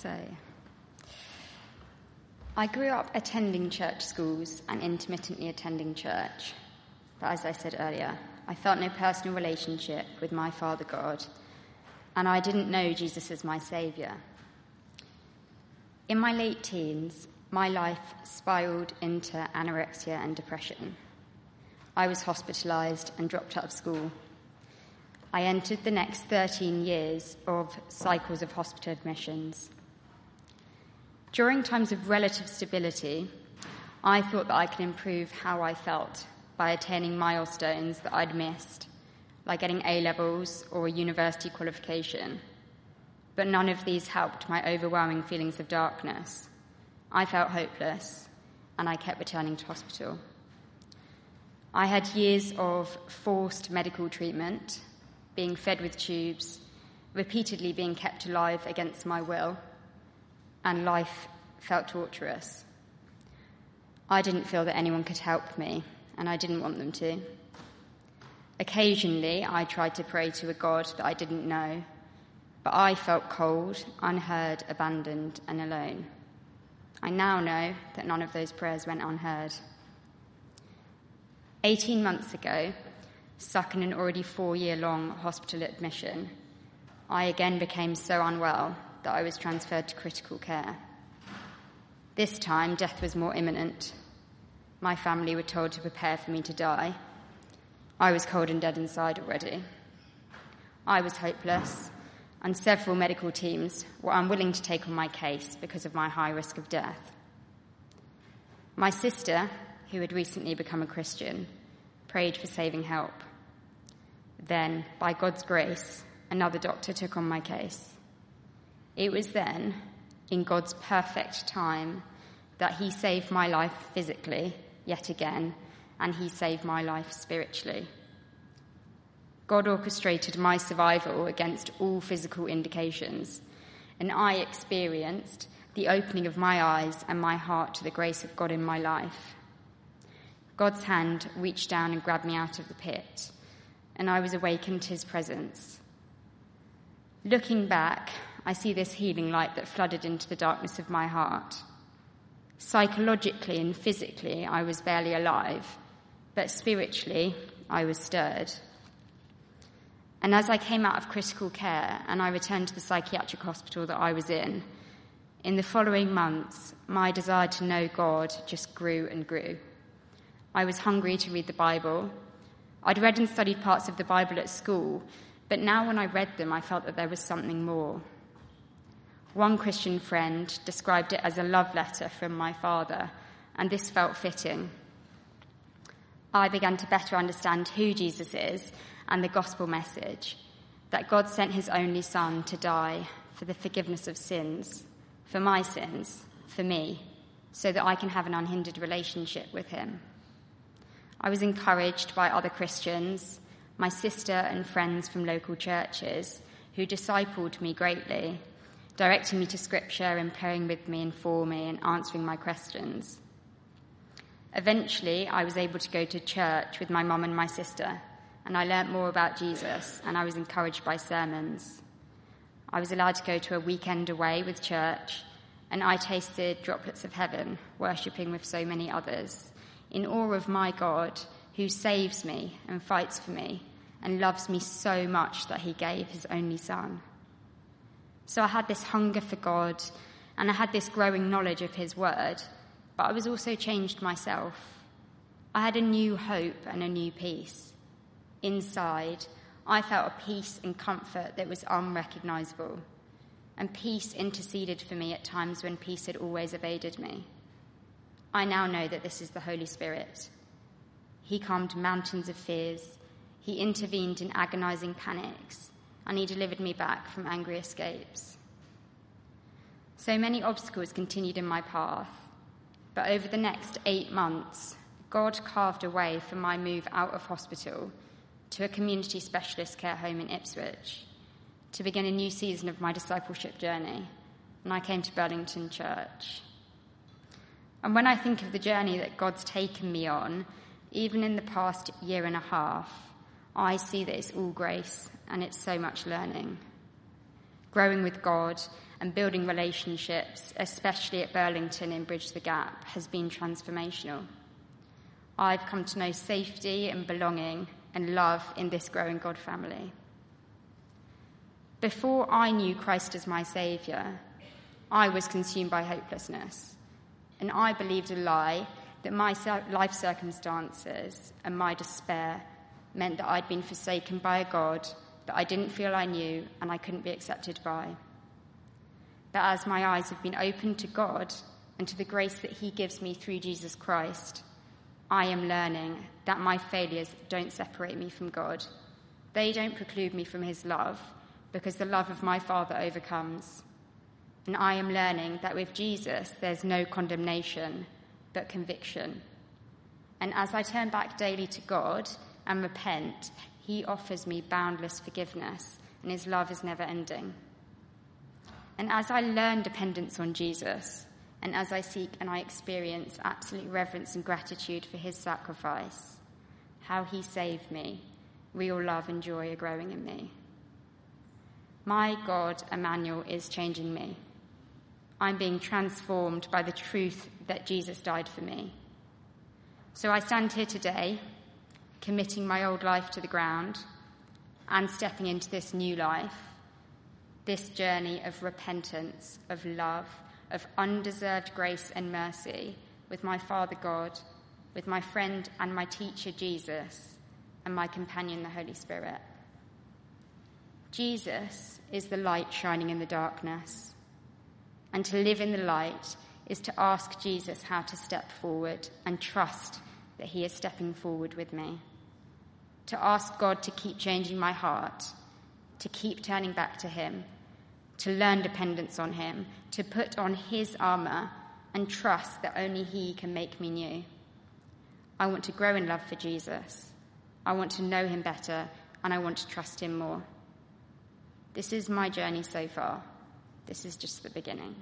So, I grew up attending church schools and intermittently attending church. But as I said earlier, I felt no personal relationship with my Father God, and I didn't know Jesus as my Saviour. In my late teens, my life spiraled into anorexia and depression. I was hospitalised and dropped out of school. I entered the next 13 years of cycles of hospital admissions. During times of relative stability, I thought that I could improve how I felt by attaining milestones that I'd missed, like getting A levels or a university qualification. But none of these helped my overwhelming feelings of darkness. I felt hopeless, and I kept returning to hospital. I had years of forced medical treatment, being fed with tubes, repeatedly being kept alive against my will, and life felt torturous. I didn't feel that anyone could help me, and I didn't want them to. Occasionally, I tried to pray to a God that I didn't know, but I felt cold, unheard, abandoned, and alone. I now know that none of those prayers went unheard. 18 months ago, stuck in an already four year long hospital admission, I again became so unwell that I was transferred to critical care. This time, death was more imminent. My family were told to prepare for me to die. I was cold and dead inside already. I was hopeless, and several medical teams were unwilling to take on my case because of my high risk of death. My sister, who had recently become a Christian, prayed for saving help. Then, by God's grace, another doctor took on my case. It was then, in God's perfect time, that He saved my life physically, yet again, and He saved my life spiritually. God orchestrated my survival against all physical indications, and I experienced the opening of my eyes and my heart to the grace of God in my life. God's hand reached down and grabbed me out of the pit, and I was awakened to his presence. Looking back, I see this healing light that flooded into the darkness of my heart. Psychologically and physically, I was barely alive, but spiritually, I was stirred. And as I came out of critical care and I returned to the psychiatric hospital that I was in, in the following months, my desire to know God just grew and grew. I was hungry to read the Bible. I'd read and studied parts of the Bible at school, but now when I read them, I felt that there was something more. One Christian friend described it as a love letter from my father, and this felt fitting. I began to better understand who Jesus is and the gospel message that God sent his only Son to die for the forgiveness of sins, for my sins, for me, so that I can have an unhindered relationship with him. I was encouraged by other Christians, my sister and friends from local churches, who discipled me greatly, directing me to scripture and praying with me and for me and answering my questions. Eventually, I was able to go to church with my mum and my sister and I learnt more about Jesus, and I was encouraged by sermons. I was allowed to go to a weekend away with church, and I tasted droplets of heaven, worshipping with so many others, in awe of my God, who saves me and fights for me, and loves me so much that he gave his only Son. So I had this hunger for God, and I had this growing knowledge of his word, but I was also changed myself. I had a new hope and a new peace inside, I felt a peace and comfort that was unrecognizable. And peace interceded for me at times when peace had always evaded me. I now know that this is the Holy Spirit. He calmed mountains of fears, He intervened in agonizing panics, and He delivered me back from angry escapes. So many obstacles continued in my path, but over the next eight months, God carved a way for my move out of hospital to a community specialist care home in Ipswich to begin a new season of my discipleship journey, and I came to Burlington Church. And when I think of the journey that God's taken me on, even in the past year and a half, I see that it's all grace and it's so much learning. Growing with God and building relationships, especially at Burlington in Bridge the Gap, has been transformational. I've come to know safety and belonging and love in this growing God family. Before I knew Christ as my Saviour, I was consumed by hopelessness, and I believed a lie that my life circumstances and my despair meant that I'd been forsaken by a God that I didn't feel I knew and I couldn't be accepted by. But as my eyes have been opened to God and to the grace that He gives me through Jesus Christ, I am learning that my failures don't separate me from God. They don't preclude me from His love, because the love of my Father overcomes. And I am learning that with Jesus, there's no condemnation, but conviction. And as I turn back daily to God and repent, He offers me boundless forgiveness, and His love is never ending. And as I learn dependence on Jesus, and as I seek and I experience absolute reverence and gratitude for his sacrifice, how he saved me, real love and joy are growing in me. My God, Emmanuel, is changing me. I'm being transformed by the truth that Jesus died for me. So I stand here today, committing my old life to the ground and stepping into this new life, this journey of repentance, of love, of undeserved grace and mercy with my Father God, with my friend and my teacher Jesus, and my companion the Holy Spirit. Jesus is the light shining in the darkness. And to live in the light is to ask Jesus how to step forward and trust that he is stepping forward with me. To ask God to keep changing my heart, to keep turning back to him to learn dependence on Him, to put on His armour, and trust that only He can make me new. I want to grow in love for Jesus. I want to know Him better, and I want to trust Him more. This is my journey so far. This is just the beginning.